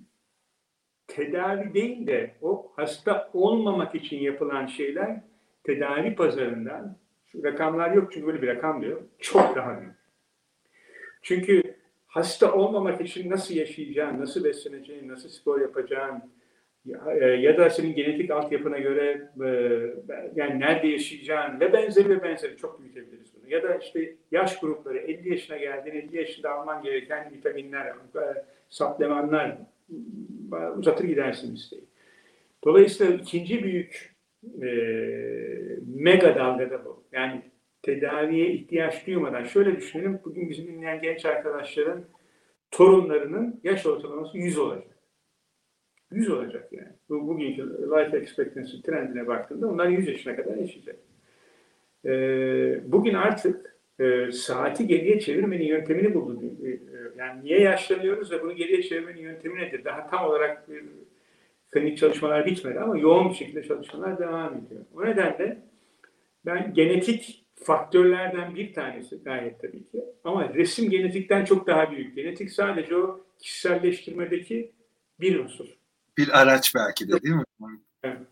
tedavi değil de o hasta olmamak için yapılan şeyler tedavi pazarından şu rakamlar yok çünkü böyle bir rakam diyor. Çok daha büyük. Çünkü hasta olmamak için nasıl yaşayacağın, nasıl besleneceğin, nasıl spor yapacağın ya, e, da senin genetik altyapına göre e, yani nerede yaşayacağın ve benzeri ve benzeri çok büyütebiliriz bunu. Ya da işte yaş grupları 50 yaşına geldin, 50 yaşında alman gereken vitaminler, e, supplemanlar uzatır gidersin listeyi. Dolayısıyla ikinci büyük e, mega dalgada bu. Yani tedaviye ihtiyaç duymadan şöyle düşünelim. Bugün bizim dinleyen genç arkadaşların torunlarının yaş ortalaması 100 olacak. 100 olacak yani. Bu, bugünkü life expectancy trendine baktığında onlar 100 yaşına kadar yaşayacak. Ee, bugün artık e, saati geriye çevirmenin yöntemini buldu. E, e, yani niye yaşlanıyoruz ve bunu geriye çevirmenin yöntemi nedir? Daha tam olarak bir klinik çalışmalar bitmedi ama yoğun bir şekilde çalışmalar devam ediyor. O nedenle ben genetik faktörlerden bir tanesi gayet tabii ki. Ama resim genetikten çok daha büyük. Genetik sadece o kişiselleştirmedeki bir unsur. Bir araç belki de değil mi? Evet.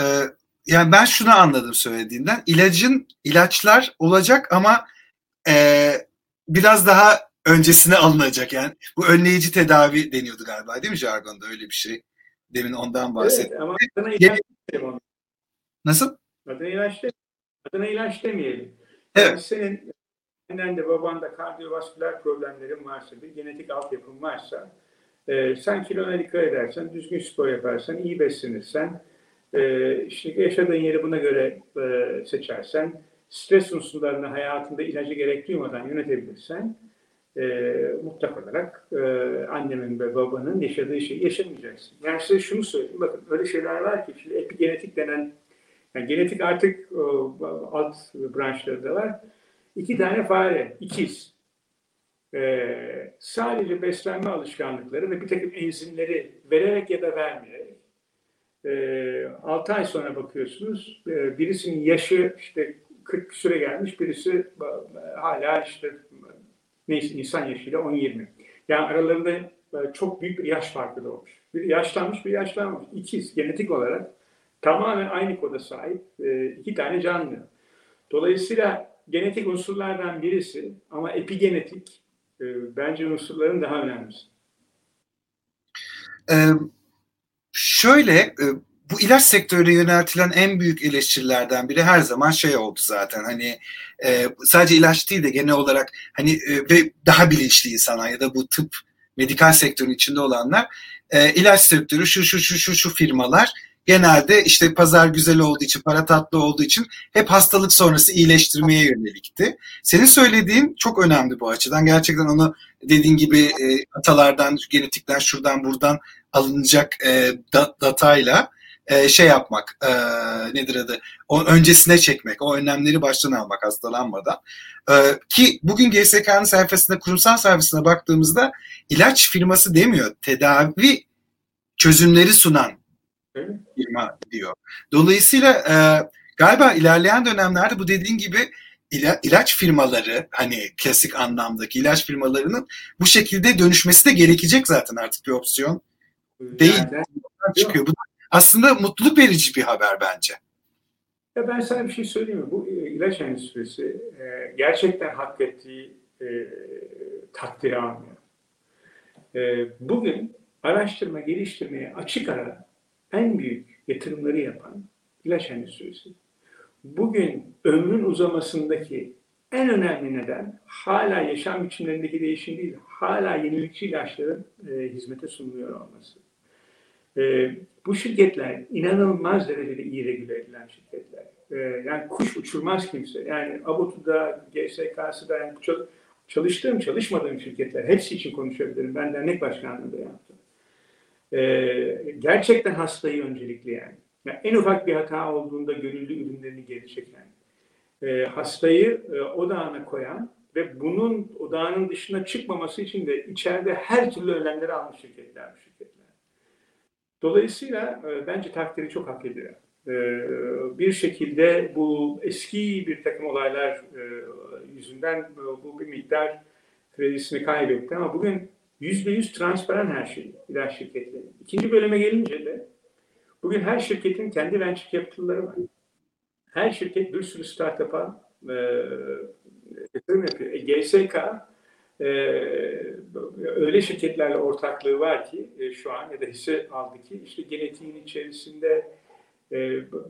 Ee, yani ben şunu anladım söylediğinden. İlacın, ilaçlar olacak ama e, biraz daha öncesine alınacak. Yani bu önleyici tedavi deniyordu galiba değil mi jargonda öyle bir şey? Demin ondan bahsettim. Evet ama adına ilaç. Nasıl? Adına ilaç. Adına ilaç demeyelim. Evet. Yani senin annen de babanda kardiyovasküler problemlerin varsa, bir genetik altyapın varsa, e, sen kilona dikkat edersen, düzgün spor yaparsan, iyi beslenirsen, e, işte yaşadığın yeri buna göre e, seçersen, stres unsurlarını hayatında ilacı gerek duymadan yönetebilirsen, e, mutlak olarak e, annemin ve babanın yaşadığı şeyi yaşamayacaksın. Yani size şunu söyleyeyim, bakın öyle şeyler var ki, şimdi epigenetik denen, yani genetik artık o, alt branşları da var. İki tane fare, ikiz. Ee, sadece beslenme alışkanlıkları ve bir takım enzimleri vererek ya da vermeyerek e, 6 ay sonra bakıyorsunuz e, birisinin yaşı işte 40 süre gelmiş birisi e, hala işte neyse insan yaşıyla 10-20. Yani aralarında e, çok büyük bir yaş farkı da olmuş. Bir yaşlanmış bir yaşlanmamış. İkiz genetik olarak tamamen aynı koda sahip e, iki tane canlı. Dolayısıyla genetik unsurlardan birisi ama epigenetik e, bence unsurların daha önemlisi. Ee, şöyle bu ilaç sektörüne yöneltilen en büyük eleştirilerden biri her zaman şey oldu zaten hani e, sadece ilaç değil de genel olarak hani e, ve daha bilinçli insanlar ya da bu tıp medikal sektörün içinde olanlar e, ilaç sektörü şu şu şu şu şu firmalar genelde işte pazar güzel olduğu için, para tatlı olduğu için hep hastalık sonrası iyileştirmeye yönelikti. Senin söylediğin çok önemli bu açıdan. Gerçekten onu dediğin gibi e, atalardan, genetikten, şuradan buradan alınacak e, datayla e, şey yapmak e, nedir adı o öncesine çekmek o önlemleri baştan almak hastalanmadan e, ki bugün GSK'nın sayfasında kurumsal sayfasına baktığımızda ilaç firması demiyor tedavi çözümleri sunan firma diyor. Dolayısıyla e, galiba ilerleyen dönemlerde bu dediğin gibi ila, ilaç firmaları hani klasik anlamdaki ilaç firmalarının bu şekilde dönüşmesi de gerekecek zaten artık bir opsiyon değil. Yani, çıkıyor. Bu da aslında mutluluk verici bir haber bence. Ya ben sana bir şey söyleyeyim mi? Bu e, ilaç endüstrisi e, gerçekten hak ettiği e, takdiri almıyor. E, bugün araştırma, geliştirmeye açık ara en büyük yatırımları yapan ilaç endüstrisi. Bugün ömrün uzamasındaki en önemli neden hala yaşam biçimlerindeki değişim değil, hala yenilikçi ilaçların e, hizmete sunuluyor olması. E, bu şirketler inanılmaz derecede iyi regüle edilen şirketler. E, yani kuş uçurmaz kimse. Yani Abotu'da, GSK'sı yani çalıştığım, çalışmadığım şirketler hepsi için konuşabilirim. Ben dernek başkanlığı da yaptım. E, gerçekten hastayı öncelikli yani. yani. En ufak bir hata olduğunda gönüllü ürünlerini geri çeken, e, hastayı e, odağına koyan ve bunun odağının dışına çıkmaması için de içeride her türlü önlemleri almış şirketler bu şirketler. Dolayısıyla e, bence takdiri çok hak ediyor. E, bir şekilde bu eski bir takım olaylar e, yüzünden e, bu bir miktar kredisini kaybetti ama bugün yüzde yüz transparan her şey ilaç şirketleri. İkinci bölüme gelince de bugün her şirketin kendi venture capital'ları var. Her şirket bir sürü startup'a e, yatırım yapıyor. E, GSK e, öyle şirketlerle ortaklığı var ki e, şu an ya da hisse aldı ki işte genetiğin içerisinde e,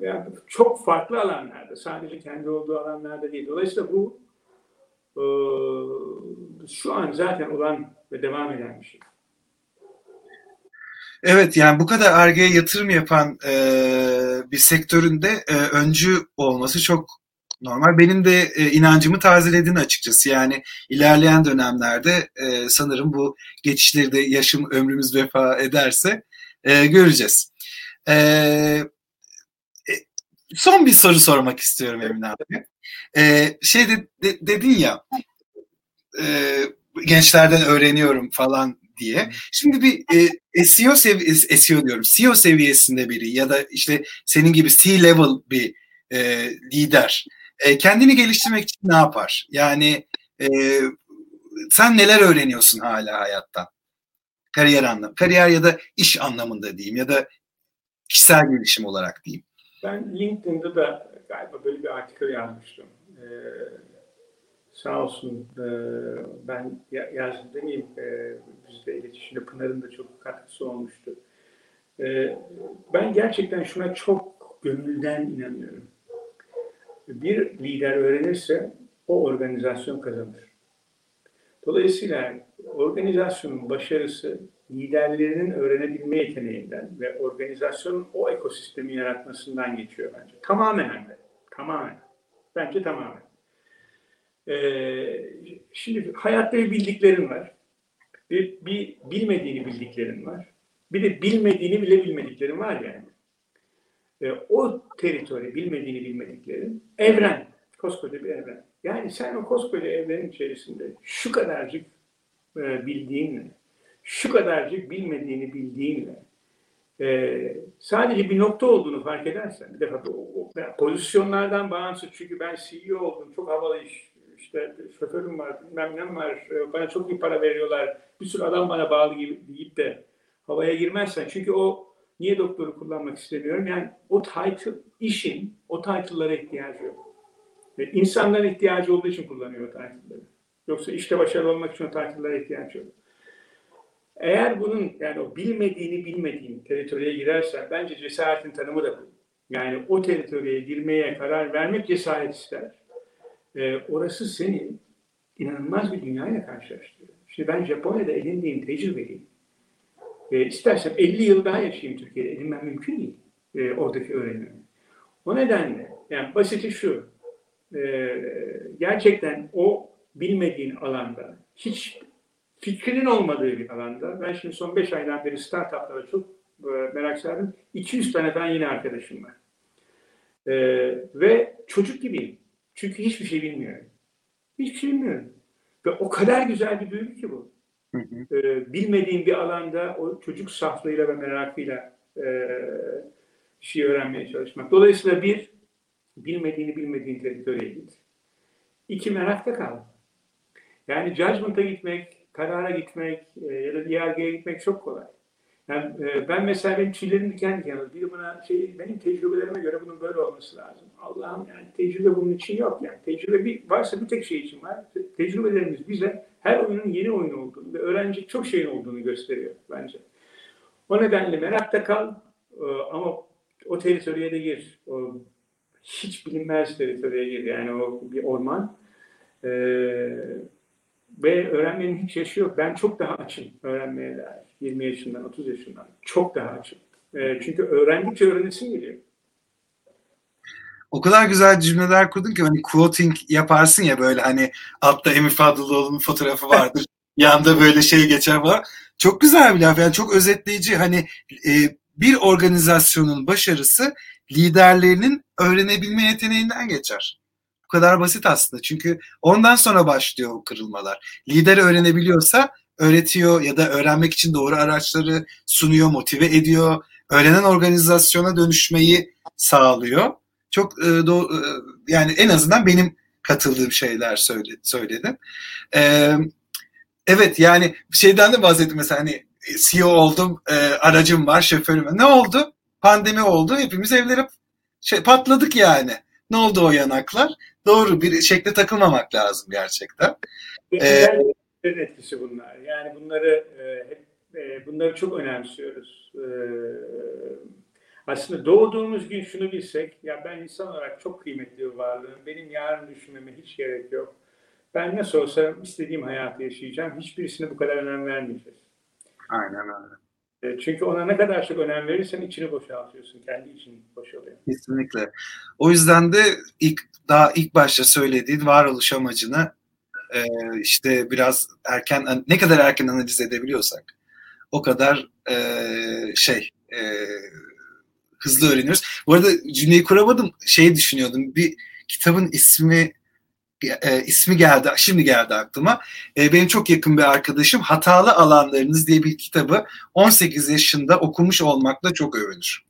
yani çok farklı alanlarda sadece kendi olduğu alanlarda değil. Dolayısıyla bu e, şu an zaten olan ve devam eden bir şey. Evet yani bu kadar argeye yatırım yapan e, bir sektöründe e, öncü olması çok normal. Benim de e, inancımı tazeledin açıkçası. Yani ilerleyen dönemlerde e, sanırım bu geçişleri de yaşım ömrümüz vefa ederse e, göreceğiz. E, e, son bir soru sormak istiyorum Emin abi. E, şey de, de, dedin ya e, gençlerden öğreniyorum falan diye. Şimdi bir e, SEO seviyesi, SEO diyorum, CEO seviyesinde biri ya da işte senin gibi C-level bir e, lider e, kendini geliştirmek için ne yapar? Yani e, sen neler öğreniyorsun hala hayattan? Kariyer anlamı, kariyer ya da iş anlamında diyeyim ya da kişisel gelişim olarak diyeyim. Ben LinkedIn'de da galiba böyle bir artikel yazmıştım. Ee, sağ olsun e, ben yazdım demeyeyim e, bizde iletişimde Pınar'ın da çok katkısı olmuştu. E, ben gerçekten şuna çok gönülden inanıyorum. Bir lider öğrenirse o organizasyon kazanır. Dolayısıyla organizasyonun başarısı liderlerinin öğrenebilme yeteneğinden ve organizasyonun o ekosistemi yaratmasından geçiyor bence. Tamamen hem Tamamen. Bence tamamen. Ee, şimdi hayatta bildiklerin var. Bir, bir bilmediğini bildiklerin var. Bir de bilmediğini bile bilmediklerin var yani. Ee, o teritori, bilmediğini bilmediklerin evren. Koskoca bir evren. Yani sen o koskoca evrenin içerisinde şu kadarcık e, bildiğinle, şu kadarcık bilmediğini bildiğinle, e, sadece bir nokta olduğunu fark edersen, bir defa o, o, pozisyonlardan bağımsız çünkü ben CEO oldum, çok havalı iş, işte şoförüm var, bilmem ne var, e, bana çok iyi para veriyorlar, bir sürü adam bana bağlı gibi deyip de havaya girmezsen, çünkü o niye doktoru kullanmak istemiyorum, yani o title, işin o title'lara ihtiyacı yok. Ve insanların ihtiyacı olduğu için kullanıyor o title'ları. Yoksa işte başarılı olmak için o title'lara ihtiyaç yok. Eğer bunun yani o bilmediğini bilmediğin teritoriye girersen bence cesaretin tanımı da bu. Yani o teritoriye girmeye karar vermek cesaret ister. Ee, orası seni inanılmaz bir dünyayla karşılaştırıyor. Şimdi ben Japonya'da edindiğim tecrübeyi e, istersem 50 yıl daha yaşayayım Türkiye'de edinmem mümkün değil. E, oradaki öğrenimi. O nedenle yani basiti şu. E, gerçekten o bilmediğin alanda hiç fikrinin olmadığı bir alanda. Ben şimdi son 5 aydan beri startuplara çok e, merak sardım. 200 tane falan yeni arkadaşım var. E, ve çocuk gibiyim. Çünkü hiçbir şey bilmiyorum. Hiçbir şey bilmiyorum. Ve o kadar güzel bir duygu ki bu. Hı hı. E, bilmediğim bir alanda o çocuk saflığıyla ve merakıyla e, bir şey öğrenmeye çalışmak. Dolayısıyla bir, bilmediğini bilmediğin teritoriye git. İki, merakta kal. Yani judgment'a gitmek, karara gitmek e, ya da yargıya gitmek çok kolay. Yani e, ben mesela benim tüylerim diken diken olur. Biri bana şey, benim tecrübelerime göre bunun böyle olması lazım. Allah'ım yani tecrübe bunun için yok. Yani tecrübe bir, varsa bir tek şey için var. Tecrübelerimiz bize her oyunun yeni oyun olduğunu ve öğrenecek çok şeyin olduğunu gösteriyor bence. O nedenle merakta kal e, ama o teritoriye de gir. O hiç bilinmez teritoriye gir. Yani o bir orman. Eee ve öğrenmenin hiç yaşı yok. Ben çok daha açım öğrenmeye dair. 20 yaşından, 30 yaşından. Çok daha açım. E, çünkü öğrendikçe öğrenesim geliyor. O kadar güzel cümleler kurdun ki hani quoting yaparsın ya böyle hani altta Emi Fadlıoğlu'nun fotoğrafı vardır. *laughs* Yanda böyle şey geçer var. Çok güzel bir laf yani çok özetleyici. Hani e, bir organizasyonun başarısı liderlerinin öğrenebilme yeteneğinden geçer. Bu kadar basit aslında. Çünkü ondan sonra başlıyor o kırılmalar. Lider öğrenebiliyorsa öğretiyor ya da öğrenmek için doğru araçları sunuyor, motive ediyor. Öğrenen organizasyona dönüşmeyi sağlıyor. Çok e, do- e, yani en azından benim katıldığım şeyler söyle, söyledim. E, evet yani şeyden de bahsettim mesela hani CEO oldum, e, aracım var, şoförüm var. Ne oldu? Pandemi oldu. Hepimiz evlere şey, patladık yani. Ne oldu o yanaklar? Doğru bir şekle takılmamak lazım gerçekten. Ee, etkisi bunlar. Yani bunları e, hep e, bunları çok önemsiyoruz. E, aslında doğduğumuz gün şunu bilsek, ya ben insan olarak çok kıymetli bir varlığım. Benim yarın düşünmeme hiç gerek yok. Ben nasıl olsa istediğim hayatı yaşayacağım. Hiçbirisine bu kadar önem vermeyeceğiz. Aynen öyle. Çünkü ona ne kadar çok önem verirsen içini boşaltıyorsun. Kendi için boşalıyor. Kesinlikle. O yüzden de ilk daha ilk başta söylediğin varoluş amacını e, işte biraz erken ne kadar erken analiz edebiliyorsak o kadar e, şey e, hızlı öğreniyoruz. Bu arada cümleyi kuramadım. Şeyi düşünüyordum. Bir kitabın ismi e, ismi geldi, şimdi geldi aklıma. E, benim çok yakın bir arkadaşım Hatalı Alanlarınız diye bir kitabı 18 yaşında okumuş olmakla çok övünür.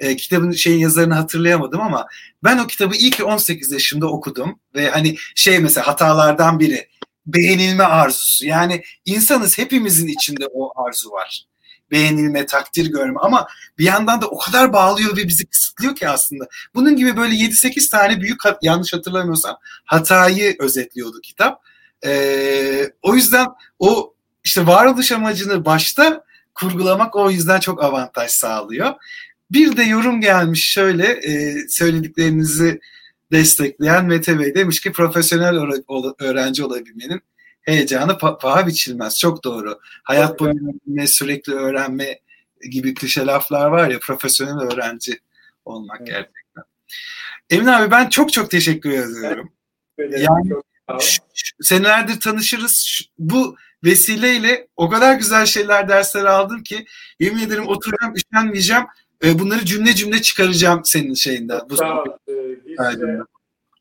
E, kitabın şeyin yazarını hatırlayamadım ama ben o kitabı iyi ki 18 yaşında okudum ve hani şey mesela hatalardan biri beğenilme arzusu. Yani insanız hepimizin içinde o arzu var. Beğenilme, takdir görme ama bir yandan da o kadar bağlıyor ve bizi kısıtlıyor ki aslında. Bunun gibi böyle 7-8 tane büyük yanlış hatırlamıyorsam hatayı özetliyordu kitap. Ee, o yüzden o işte varoluş amacını başta kurgulamak o yüzden çok avantaj sağlıyor. Bir de yorum gelmiş şöyle e, söylediklerinizi destekleyen Mete Bey demiş ki profesyonel öğrenci olabilmenin heyecanı paha biçilmez. Çok doğru. Hayat boyunca sürekli öğrenme gibi klişe laflar var ya profesyonel öğrenci olmak evet. gerçekten. Emin abi ben çok çok teşekkür ediyorum. Evet. Yani senelerdir tanışırız. Bu vesileyle o kadar güzel şeyler dersler aldım ki yemin ederim oturacağım, üşenmeyeceğim. E, bunları cümle cümle çıkaracağım senin şeyinden. Bu Sağ ol. Ee, biz de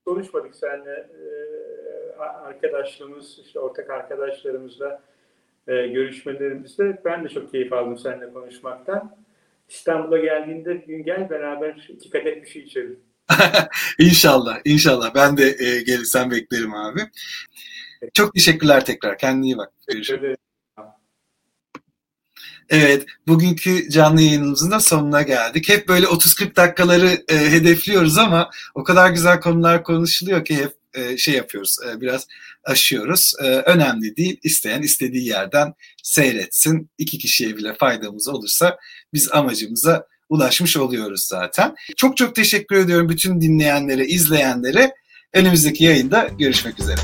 konuşmadık seninle. Ee, arkadaşlığımız, işte ortak arkadaşlarımızla e, görüşmelerimizde ben de çok keyif aldım seninle konuşmaktan. İstanbul'a geldiğinde gün gel beraber iki kadeh bir şey içelim. *laughs* İnşallah, inşallah. Ben de e, gelirsen beklerim abi. Çok teşekkürler tekrar. Kendine iyi bak. Görüşürüz. Evet, bugünkü canlı yayınımızın da sonuna geldik. Hep böyle 30-40 dakikaları e, hedefliyoruz ama o kadar güzel konular konuşuluyor ki hep e, şey yapıyoruz, e, biraz aşıyoruz. E, önemli değil, isteyen istediği yerden seyretsin. İki kişiye bile faydamız olursa biz amacımıza ulaşmış oluyoruz zaten. Çok çok teşekkür ediyorum bütün dinleyenlere, izleyenlere. Önümüzdeki yayında görüşmek üzere.